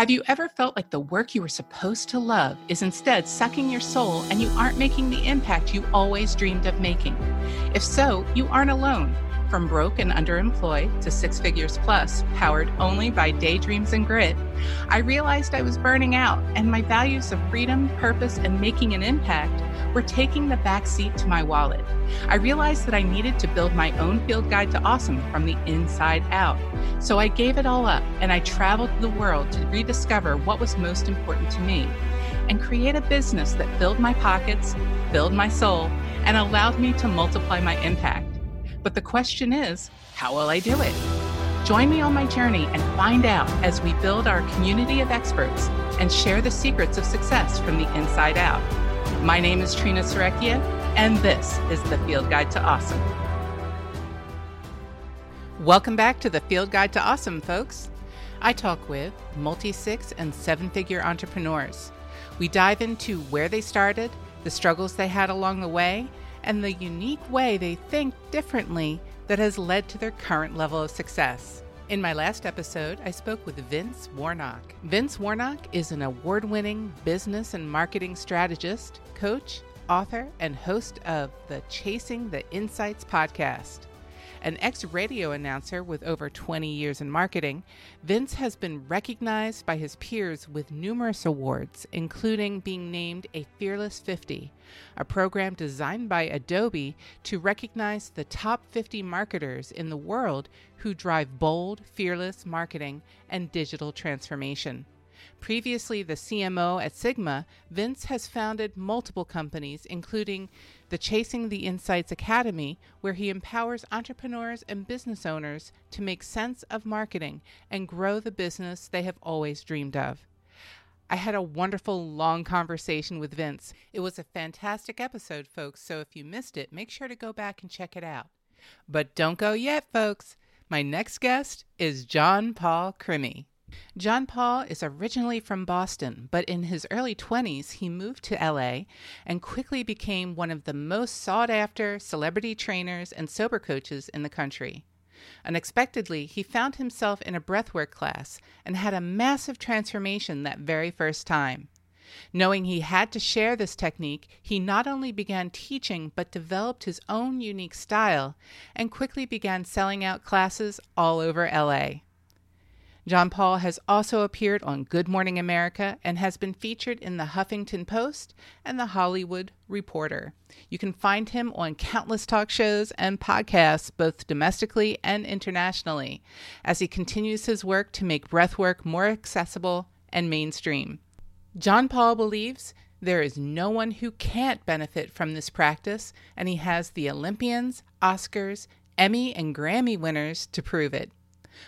Have you ever felt like the work you were supposed to love is instead sucking your soul and you aren't making the impact you always dreamed of making? If so, you aren't alone. From broke and underemployed to six figures plus, powered only by daydreams and grit, I realized I was burning out and my values of freedom, purpose, and making an impact were taking the back seat to my wallet. I realized that I needed to build my own field guide to awesome from the inside out. So I gave it all up and I traveled the world to rediscover what was most important to me and create a business that filled my pockets, filled my soul, and allowed me to multiply my impact. But the question is, how will I do it? Join me on my journey and find out as we build our community of experts and share the secrets of success from the inside out. My name is Trina Serecchia, and this is the Field Guide to Awesome. Welcome back to the Field Guide to Awesome, folks. I talk with multi six and seven figure entrepreneurs. We dive into where they started, the struggles they had along the way, and the unique way they think differently that has led to their current level of success. In my last episode, I spoke with Vince Warnock. Vince Warnock is an award winning business and marketing strategist, coach, author, and host of the Chasing the Insights podcast. An ex radio announcer with over 20 years in marketing, Vince has been recognized by his peers with numerous awards, including being named a Fearless 50, a program designed by Adobe to recognize the top 50 marketers in the world who drive bold, fearless marketing and digital transformation. Previously the CMO at Sigma, Vince has founded multiple companies, including the Chasing the Insights Academy, where he empowers entrepreneurs and business owners to make sense of marketing and grow the business they have always dreamed of. I had a wonderful long conversation with Vince. It was a fantastic episode, folks, so if you missed it, make sure to go back and check it out. But don't go yet, folks. My next guest is John Paul Crimi. John Paul is originally from Boston, but in his early 20s, he moved to LA and quickly became one of the most sought after celebrity trainers and sober coaches in the country. Unexpectedly, he found himself in a breathwork class and had a massive transformation that very first time. Knowing he had to share this technique, he not only began teaching but developed his own unique style and quickly began selling out classes all over LA. John Paul has also appeared on Good Morning America and has been featured in the Huffington Post and the Hollywood Reporter. You can find him on countless talk shows and podcasts, both domestically and internationally, as he continues his work to make breathwork more accessible and mainstream. John Paul believes there is no one who can't benefit from this practice, and he has the Olympians, Oscars, Emmy, and Grammy winners to prove it.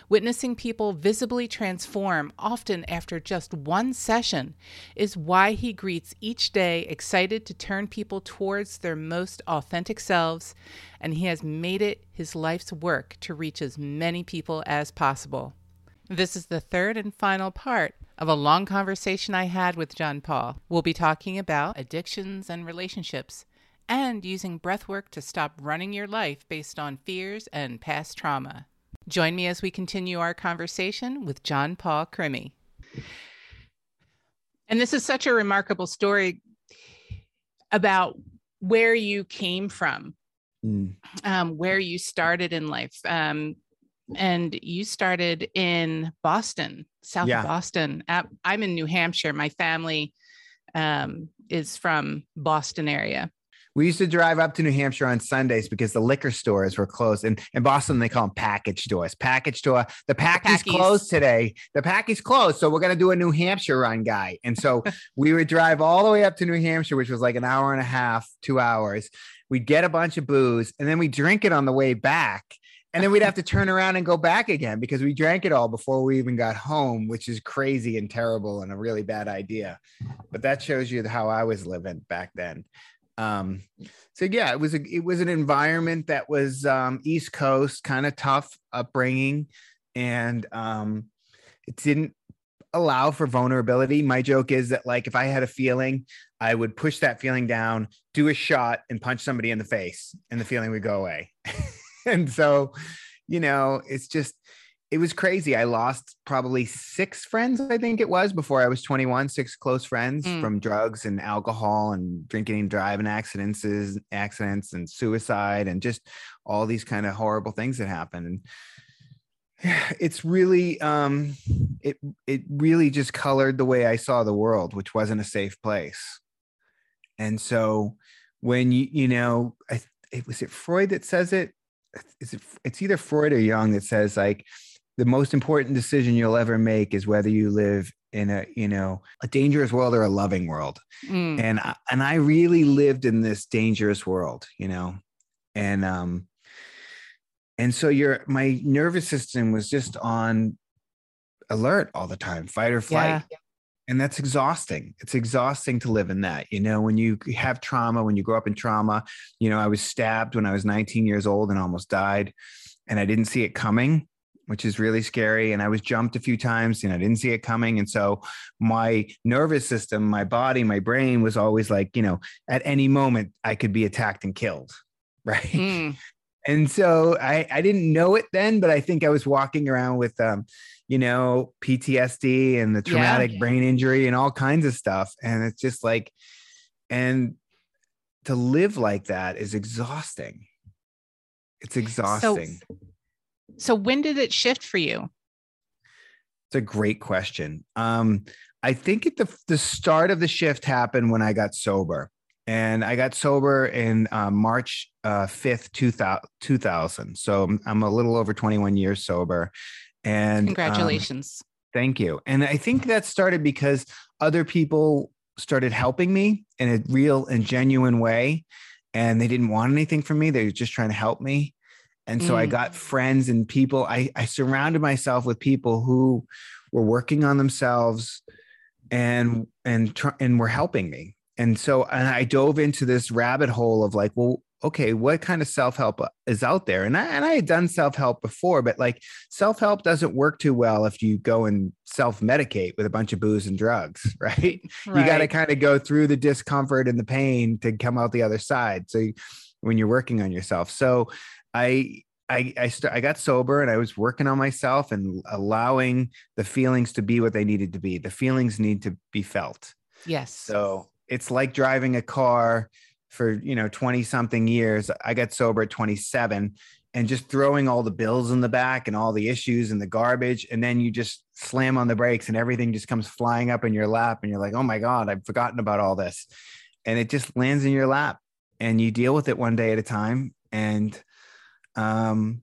Witnessing people visibly transform, often after just one session, is why he greets each day excited to turn people towards their most authentic selves, and he has made it his life's work to reach as many people as possible. This is the third and final part of a long conversation I had with John Paul. We'll be talking about addictions and relationships and using breathwork to stop running your life based on fears and past trauma. Join me as we continue our conversation with John Paul Crimi. And this is such a remarkable story about where you came from, mm. um, where you started in life. Um, and you started in Boston, South yeah. Boston. I'm in New Hampshire. My family um, is from Boston area. We used to drive up to New Hampshire on Sundays because the liquor stores were closed. And in Boston, they call them package stores. Package store. The package closed today. The package closed. So we're going to do a New Hampshire run, guy. And so we would drive all the way up to New Hampshire, which was like an hour and a half, two hours. We'd get a bunch of booze and then we drink it on the way back. And then we'd have to turn around and go back again because we drank it all before we even got home, which is crazy and terrible and a really bad idea. But that shows you how I was living back then um so yeah it was a it was an environment that was um east coast kind of tough upbringing and um it didn't allow for vulnerability. My joke is that like if i had a feeling i would push that feeling down do a shot and punch somebody in the face and the feeling would go away. And so you know it's just it was crazy. I lost probably six friends, I think it was, before I was 21, six close friends mm. from drugs and alcohol and drinking and driving accidents, accidents and suicide and just all these kind of horrible things that happened. And it's really um it it really just colored the way I saw the world, which wasn't a safe place. And so when you you know, I it was it Freud that says it is it it's either Freud or Jung that says like the most important decision you'll ever make is whether you live in a you know a dangerous world or a loving world. Mm. and I, and I really lived in this dangerous world you know? And um and so your my nervous system was just on alert all the time fight or flight. Yeah. and that's exhausting. It's exhausting to live in that you know when you have trauma when you grow up in trauma you know i was stabbed when i was 19 years old and almost died and i didn't see it coming which is really scary. And I was jumped a few times and I didn't see it coming. And so my nervous system, my body, my brain was always like, you know, at any moment I could be attacked and killed. Right. Mm. And so I, I didn't know it then, but I think I was walking around with, um, you know, PTSD and the traumatic yeah. brain injury and all kinds of stuff. And it's just like, and to live like that is exhausting. It's exhausting. So- so when did it shift for you? It's a great question. Um, I think at the the start of the shift happened when I got sober, and I got sober in uh, March uh, fifth, uh, two thousand. So I'm a little over twenty one years sober, and um, congratulations. Um, thank you. And I think that started because other people started helping me in a real and genuine way, and they didn't want anything from me. They were just trying to help me. And so mm. I got friends and people. I, I surrounded myself with people who were working on themselves and and and were helping me. And so and I dove into this rabbit hole of like, well, okay, what kind of self-help is out there? And I and I had done self-help before, but like self-help doesn't work too well if you go and self-medicate with a bunch of booze and drugs, right? right. You got to kind of go through the discomfort and the pain to come out the other side. So when you're working on yourself. So I I I, st- I got sober and I was working on myself and allowing the feelings to be what they needed to be. The feelings need to be felt. Yes. So it's like driving a car for you know 20 something years. I got sober at 27 and just throwing all the bills in the back and all the issues and the garbage and then you just slam on the brakes and everything just comes flying up in your lap and you're like, "Oh my god, I've forgotten about all this." And it just lands in your lap and you deal with it one day at a time and um,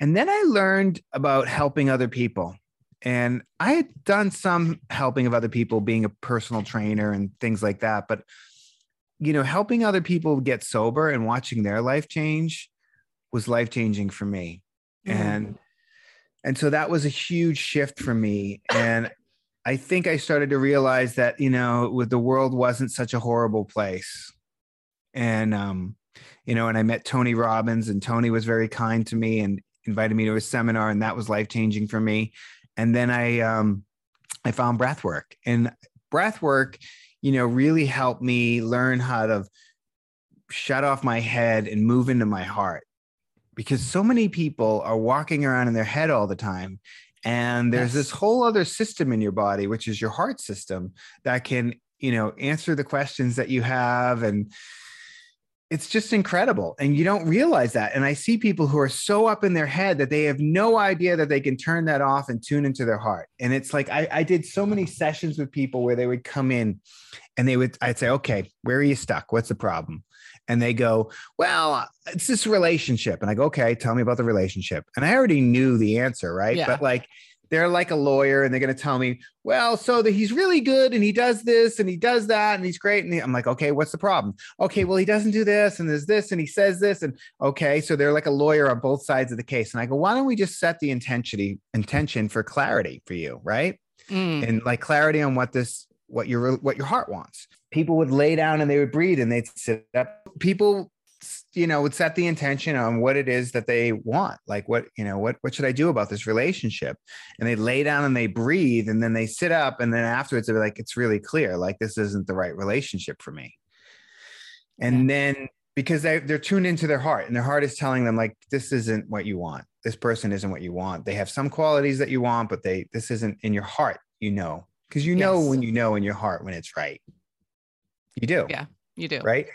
and then I learned about helping other people. And I had done some helping of other people, being a personal trainer and things like that. But, you know, helping other people get sober and watching their life change was life changing for me. Mm. And, and so that was a huge shift for me. And I think I started to realize that, you know, with the world wasn't such a horrible place. And, um, you know, and I met Tony Robbins, and Tony was very kind to me and invited me to a seminar, and that was life changing for me. And then I um, I found breath work, and breath work, you know, really helped me learn how to shut off my head and move into my heart because so many people are walking around in their head all the time and there's yes. this whole other system in your body which is your heart system that can you know answer the questions that you have and it's just incredible and you don't realize that and i see people who are so up in their head that they have no idea that they can turn that off and tune into their heart and it's like i, I did so many sessions with people where they would come in and they would i'd say okay where are you stuck? What's the problem? And they go well it's this relationship and i go okay tell me about the relationship and i already knew the answer right? Yeah. but like they're like a lawyer and they're going to tell me, well, so that he's really good and he does this and he does that and he's great. And I'm like, okay, what's the problem? Okay, well, he doesn't do this and there's this and he says this. And okay, so they're like a lawyer on both sides of the case. And I go, why don't we just set the intention intention for clarity for you, right? Mm. And like clarity on what this what your what your heart wants. People would lay down and they would breathe and they'd sit up. People you know would set the intention on what it is that they want like what you know what what should i do about this relationship? And they lay down and they breathe and then they sit up and then afterwards they're like it's really clear like this isn't the right relationship for me. And then because they, they're tuned into their heart and their heart is telling them like this isn't what you want. This person isn't what you want. They have some qualities that you want but they this isn't in your heart you know. Because you know yes. when you know in your heart when it's right. You do. Yeah you do. Right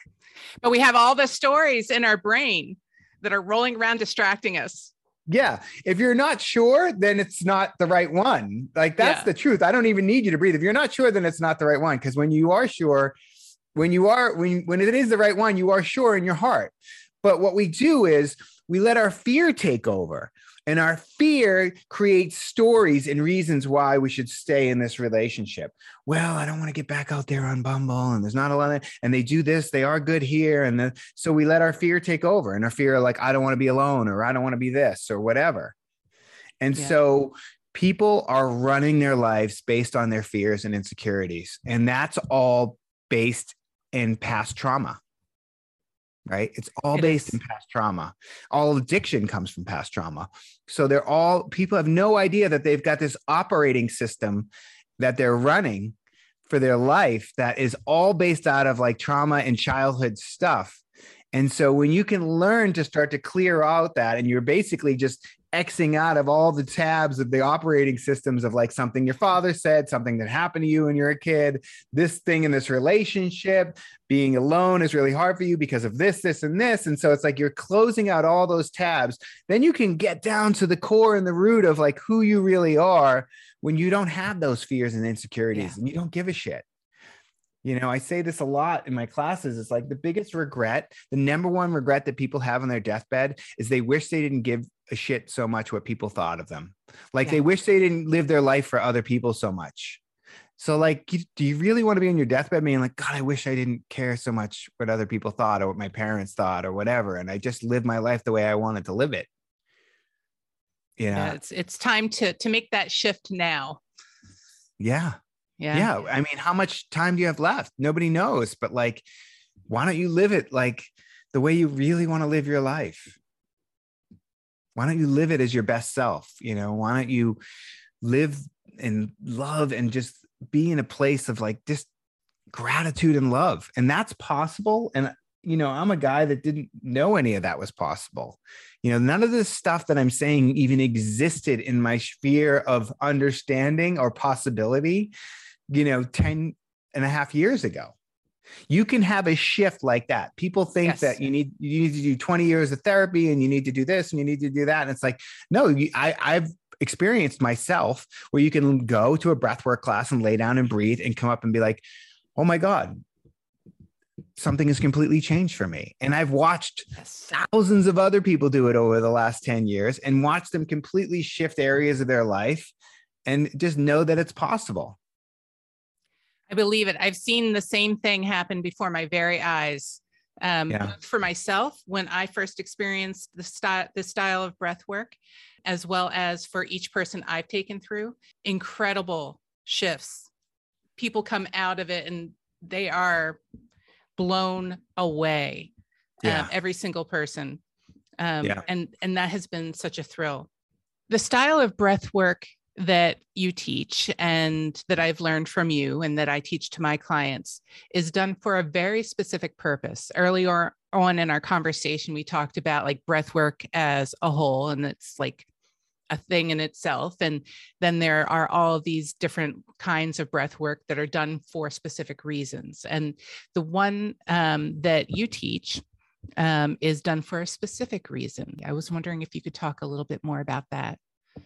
but we have all the stories in our brain that are rolling around distracting us. Yeah. If you're not sure then it's not the right one. Like that's yeah. the truth. I don't even need you to breathe. If you're not sure then it's not the right one. Because when you are sure when you are when when it is the right one you are sure in your heart. But what we do is we let our fear take over and our fear creates stories and reasons why we should stay in this relationship. Well, I don't want to get back out there on Bumble, and there's not a lot of, and they do this, they are good here. And so we let our fear take over, and our fear, like, I don't want to be alone, or I don't want to be this, or whatever. And yeah. so people are running their lives based on their fears and insecurities. And that's all based in past trauma right? It's all based in past trauma. All addiction comes from past trauma. So they're all people have no idea that they've got this operating system that they're running for their life that is all based out of like trauma and childhood stuff. And so when you can learn to start to clear out that and you're basically just Xing out of all the tabs of the operating systems of like something your father said, something that happened to you when you're a kid, this thing in this relationship, being alone is really hard for you because of this, this, and this. And so it's like you're closing out all those tabs. Then you can get down to the core and the root of like who you really are when you don't have those fears and insecurities yeah. and you don't give a shit. You know, I say this a lot in my classes. It's like the biggest regret, the number one regret that people have on their deathbed is they wish they didn't give a shit so much what people thought of them. Like yeah. they wish they didn't live their life for other people so much. So, like, do you really want to be on your deathbed being like, God, I wish I didn't care so much what other people thought or what my parents thought or whatever, and I just lived my life the way I wanted to live it. Yeah, yeah it's it's time to to make that shift now. Yeah, yeah, yeah. I mean, how much time do you have left? Nobody knows, but like, why don't you live it like the way you really want to live your life? Why don't you live it as your best self? You know why don't you live and love and just be in a place of like just gratitude and love. And that's possible. And you know i'm a guy that didn't know any of that was possible. You know none of this stuff that i'm saying even existed in my sphere of understanding or possibility you know 10 and a half years ago you can have a shift like that. People think yes. that you need you need to do 20 years of therapy and you need to do this and you need to do that. And it's like no you, I, i've experienced myself where you can go to a breathwork class and lay down and breathe and come up and be like oh my god something has completely changed for me. And i've watched thousands of other people do it over the last 10 years and watched them completely shift areas of their life and just know that it's possible I believe it. I've seen the same thing happen before my very eyes. Um, yeah. For myself, when I first experienced the style, the style of breath work, as well as for each person I've taken through, incredible shifts. People come out of it and they are blown away. Um, yeah. Um, every single person. Um, yeah. and and that has been such a thrill. The style of breath work that you teach and that I've learned from you and that I teach to my clients is done for a very specific purpose. Earlier on in our conversation, we talked about like breath work as a whole, and it's like a thing in itself. And then there are all these different kinds of breath work that are done for specific reasons. And the one um, that you teach um, is done for a specific reason. I was wondering if you could talk a little bit more about that.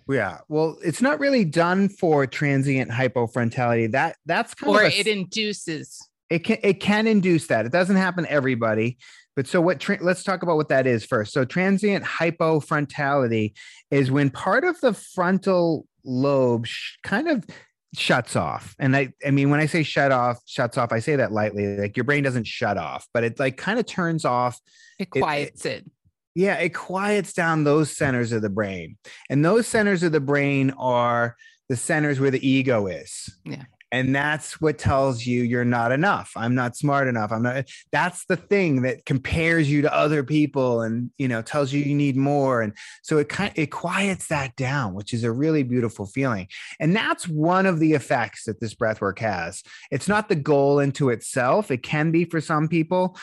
Yeah. Well, it's not really done for transient hypofrontality. That that's kind or of a, it induces. It can it can induce that. It doesn't happen to everybody. But so what tra- let's talk about what that is first. So transient hypofrontality is when part of the frontal lobe sh- kind of shuts off. And I I mean when I say shut off, shuts off, I say that lightly. Like your brain doesn't shut off, but it like kind of turns off. It quiets it, it yeah, it quiets down those centers of the brain. And those centers of the brain are the centers where the ego is. Yeah. And that's what tells you you're not enough. I'm not smart enough. I'm not. That's the thing that compares you to other people and, you know, tells you you need more. And so it kind it quiets that down, which is a really beautiful feeling. And that's one of the effects that this breath work has. It's not the goal into itself. It can be for some people.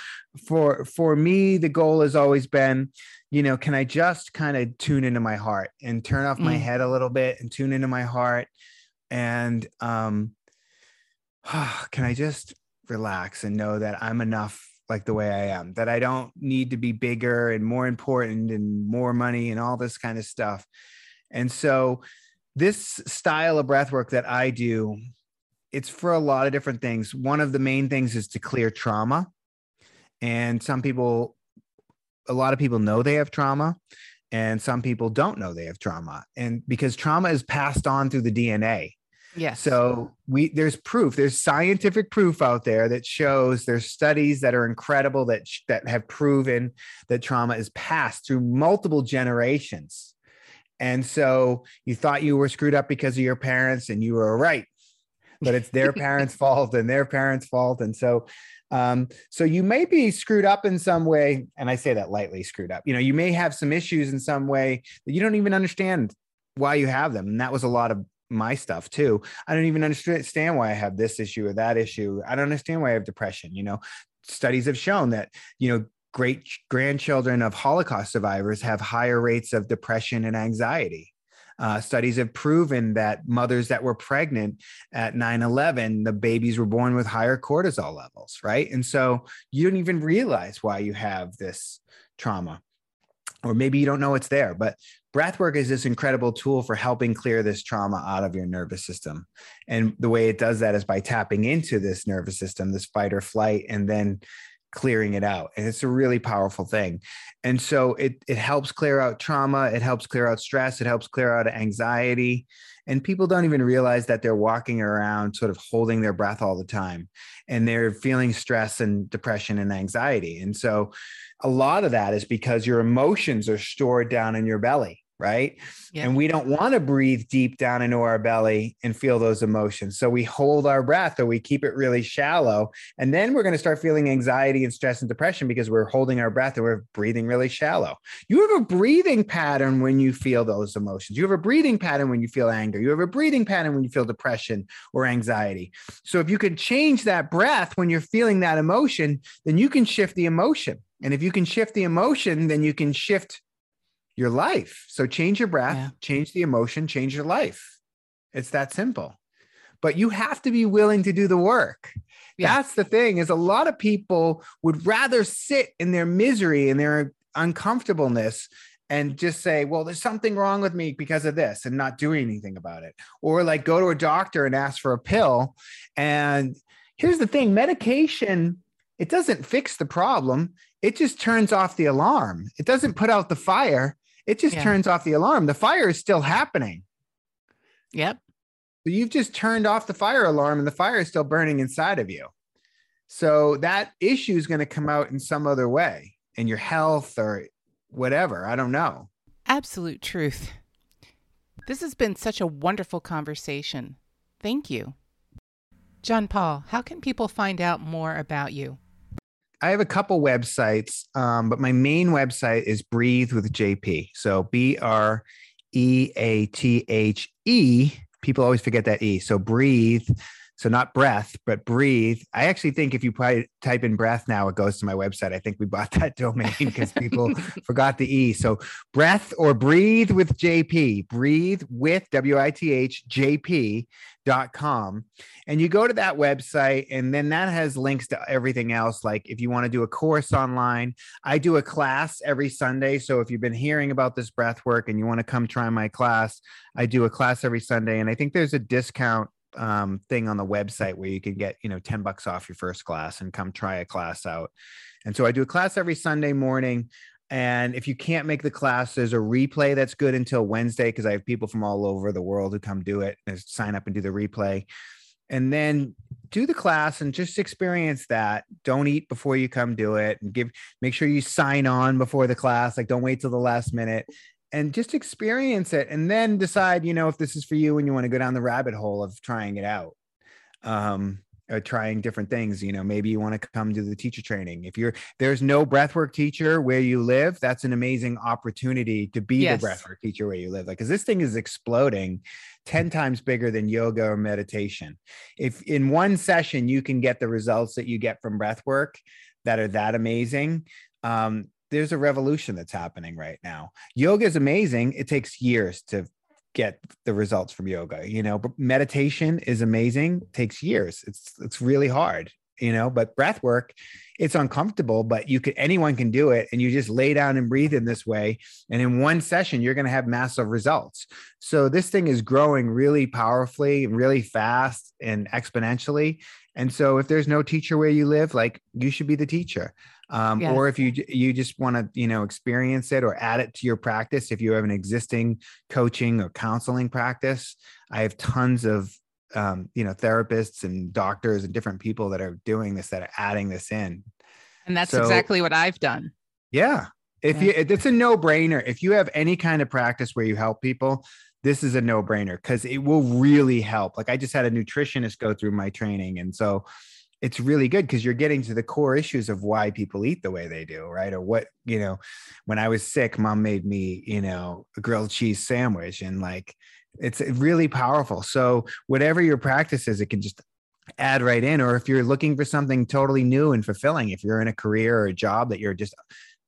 For for me, the goal has always been you know, can I just kind of tune into my heart and turn off my mm. head a little bit and tune into my heart and um can I just relax and know that I'm enough like the way I am, that I don't need to be bigger and more important and more money and all this kind of stuff. And so this style of breath work that I do, it's for a lot of different things. One of the main things is to clear trauma. And some people, a lot of people know they have trauma, and some people don't know they have trauma. And because trauma is passed on through the DNA. Yes. So we there's proof, there's scientific proof out there that shows there's studies that are incredible that that have proven that trauma is passed through multiple generations. And so you thought you were screwed up because of your parents and you were right. But it's their parents' fault and their parents' fault and so um, so you may be screwed up in some way, and I say that lightly, screwed up. You know, you may have some issues in some way that you don't even understand why you have them, and that was a lot of my stuff too. I don't even understand why I have this issue or that issue. I don't understand why I have depression. You know, studies have shown that, you know, great grandchildren of Holocaust survivors have higher rates of depression and anxiety. Uh, studies have proven that mothers that were pregnant at 9 11, the babies were born with higher cortisol levels, right? And so you don't even realize why you have this trauma or maybe you don't know it's there but breath work is this incredible tool for helping clear this trauma out of your nervous system. And the way it does that is by tapping into this nervous system this fight or flight and then clearing it out and it's a really powerful thing. And so it it helps clear out trauma it helps clear out stress it helps clear out anxiety and people don't even realize that they're walking around sort of holding their breath all the time and they're feeling stress and depression and anxiety. And so a lot of that is because your emotions are stored down in your belly right? Yeah. And we don't want to breathe deep down into our belly and feel those emotions. So we hold our breath or we keep it really shallow. And then we're going to start feeling anxiety and stress and depression because we're holding our breath and we're breathing really shallow. You have a breathing pattern when you feel those emotions. You have a breathing pattern when you feel anger. You have a breathing pattern when you feel depression or anxiety. So if you can change that breath when you're feeling that emotion, then you can shift the emotion. And if you can shift the emotion, then you can shift your life. So change your breath, yeah. change the emotion, change your life. It's that simple. But you have to be willing to do the work. Yeah. That's the thing is a lot of people would rather sit in their misery and their uncomfortableness and just say, well, there's something wrong with me because of this and not do anything about it. Or like go to a doctor and ask for a pill. And here's the thing medication, it doesn't fix the problem, it just turns off the alarm. It doesn't put out the fire. It just yeah. turns off the alarm. The fire is still happening. Yep. So you've just turned off the fire alarm and the fire is still burning inside of you. So that issue is going to come out in some other way in your health or whatever. I don't know. Absolute truth. This has been such a wonderful conversation. Thank you. John Paul, how can people find out more about you? I have a couple websites, um, but my main website is Breathe with JP. So B R E A T H E. People always forget that E. So breathe. So not breath, but breathe. I actually think if you type in breath now, it goes to my website. I think we bought that domain because people forgot the E. So breath or breathe with JP, breathe with W I T H JP com and you go to that website and then that has links to everything else like if you want to do a course online i do a class every sunday so if you've been hearing about this breath work and you want to come try my class i do a class every sunday and i think there's a discount um, thing on the website where you can get you know 10 bucks off your first class and come try a class out and so i do a class every sunday morning and if you can't make the class, there's a replay that's good until Wednesday because I have people from all over the world who come do it and sign up and do the replay. And then do the class and just experience that. Don't eat before you come do it and give make sure you sign on before the class. Like don't wait till the last minute and just experience it and then decide, you know, if this is for you and you want to go down the rabbit hole of trying it out. um, uh, trying different things you know maybe you want to come to the teacher training if you're there's no breathwork teacher where you live that's an amazing opportunity to be yes. the breathwork teacher where you live like because this thing is exploding 10 times bigger than yoga or meditation if in one session you can get the results that you get from breathwork that are that amazing um, there's a revolution that's happening right now. Yoga is amazing. It takes years to get the results from yoga you know but meditation is amazing. Takes years. It's it's really hard you know but breath work it's uncomfortable but you could anyone can do it and you just lay down and breathe in this way and in one session you're going to have massive results. So this thing is growing really powerfully really fast and exponentially and so if there's no teacher where you live like you should be the teacher um, yes. or if you you just want to you know experience it or add it to your practice if you have an existing coaching or counseling practice i have tons of um, you know therapists and doctors and different people that are doing this that are adding this in. And that's so, exactly what i've done. Yeah. If yeah. you it's a no-brainer. If you have any kind of practice where you help people this is a no-brainer because it will really help. Like i just had a nutritionist go through my training and so it's really good because you're getting to the core issues of why people eat the way they do, right? Or what, you know, when I was sick, mom made me, you know, a grilled cheese sandwich and like it's uh, really powerful. So whatever your practice is, it can just add right in. Or if you're looking for something totally new and fulfilling, if you're in a career or a job that you're just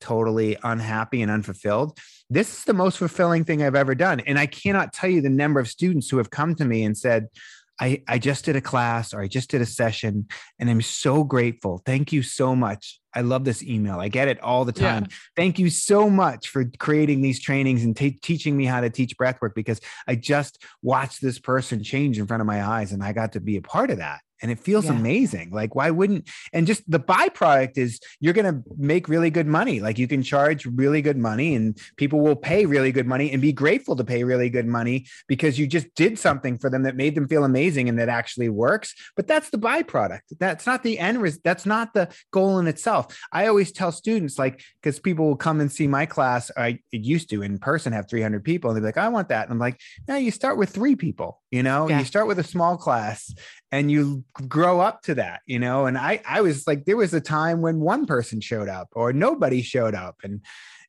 totally unhappy and unfulfilled, this is the most fulfilling thing I've ever done. And I cannot tell you the number of students who have come to me and said, I, I just did a class or I just did a session and I'm so grateful. Thank you so much. I love this email. I get it all the time. Yeah. Thank you so much for creating these trainings and t- teaching me how to teach breathwork because I just watched this person change in front of my eyes and I got to be a part of that and it feels yeah. amazing. Like, why wouldn't? And just the byproduct is you're going to make really good money. Like, you can charge really good money, and people will pay really good money and be grateful to pay really good money because you just did something for them that made them feel amazing and that actually works. But that's the byproduct. That's not the end. Res- that's not the goal in itself. I always tell students, like, because people will come and see my class. I used to in person have 300 people, and they're like, "I want that." And I'm like, "No, you start with three people. You know, yeah. you start with a small class, and you grow up to that you know and i i was like there was a time when one person showed up or nobody showed up and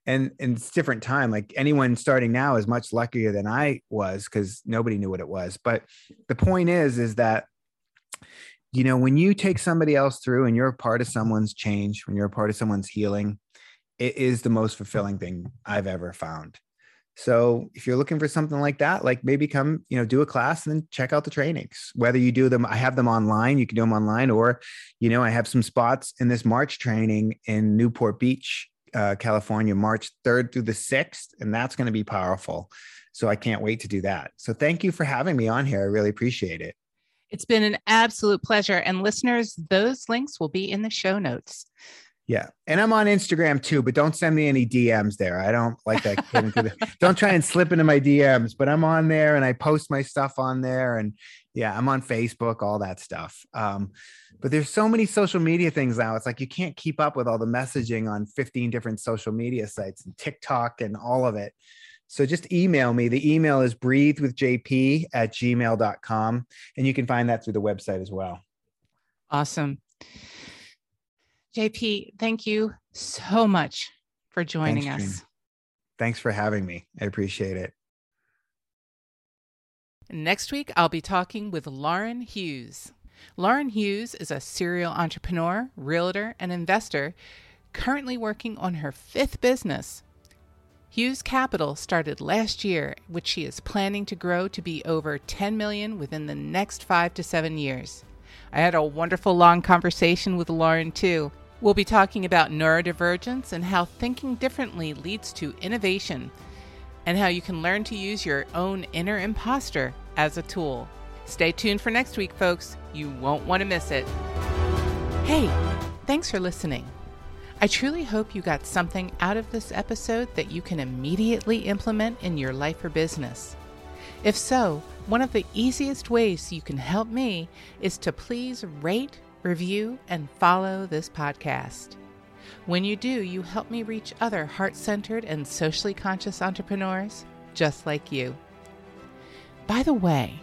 and, and it's different time like anyone starting now is much luckier than i was because nobody knew what it was but the point is is that you know when you take somebody else through and you're a part of someone's change when you're a part of someone's healing it is the most fulfilling thing i've ever found so if you're looking for something like that, like maybe come, you know, do a class and then check out the trainings. Whether you do them, I have them online, you can do them online, or, you know, I have some spots in this March training in Newport Beach, uh, California, March 3rd through the 6th, and that's going to be powerful. So I can't wait to do that. So thank you for having me on here. I really appreciate it. It's been an absolute pleasure. And listeners, those links will be in the show notes. Yeah. And I'm on Instagram too, but don't send me any DMs there. I don't like that. the, don't try and slip into my DMs, but I'm on there and I post my stuff on there. And yeah, I'm on Facebook, all that stuff. Um, but there's so many social media things now. It's like you can't keep up with all the messaging on 15 different social media sites and TikTok and all of it. So just email me. The email is breathewithjp at gmail.com. And you can find that through the website as well. Awesome. JP, thank you so much for joining Thanks, us. Thanks for having me. I appreciate it. Next week, I'll be talking with Lauren Hughes. Lauren Hughes is a serial entrepreneur, realtor, and investor currently working on her fifth business. Hughes Capital started last year, which she is planning to grow to be over 10 million within the next 5 to 7 years. I had a wonderful long conversation with Lauren too. We'll be talking about neurodivergence and how thinking differently leads to innovation, and how you can learn to use your own inner imposter as a tool. Stay tuned for next week, folks. You won't want to miss it. Hey, thanks for listening. I truly hope you got something out of this episode that you can immediately implement in your life or business. If so, one of the easiest ways you can help me is to please rate, review, and follow this podcast. When you do, you help me reach other heart centered and socially conscious entrepreneurs just like you. By the way,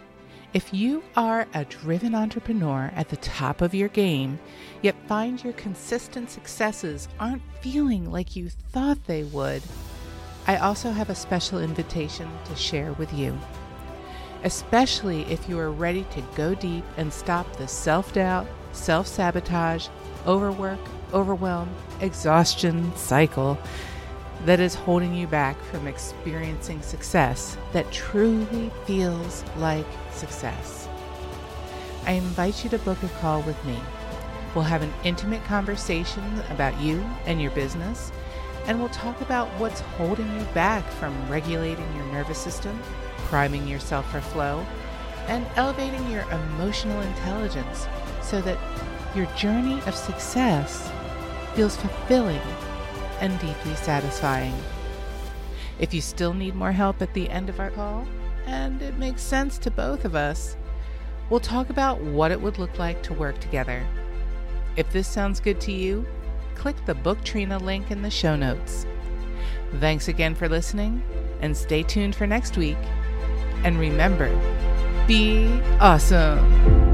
If you are a driven entrepreneur at the top of your game, yet find your consistent successes aren't feeling like you thought they would, I also have a special invitation to share with you. Especially if you are ready to go deep and stop the self doubt, self sabotage, overwork, overwhelm, exhaustion cycle that is holding you back from experiencing success that truly feels like success. I invite you to book a call with me. We'll have an intimate conversation about you and your business, and we'll talk about what's holding you back from regulating your nervous system, priming yourself for flow, and elevating your emotional intelligence so that your journey of success feels fulfilling and deeply satisfying. If you still need more help at the end of our call, and it makes sense to both of us, we'll talk about what it would look like to work together. If this sounds good to you, click the Book Trina link in the show notes. Thanks again for listening, and stay tuned for next week. And remember, be awesome.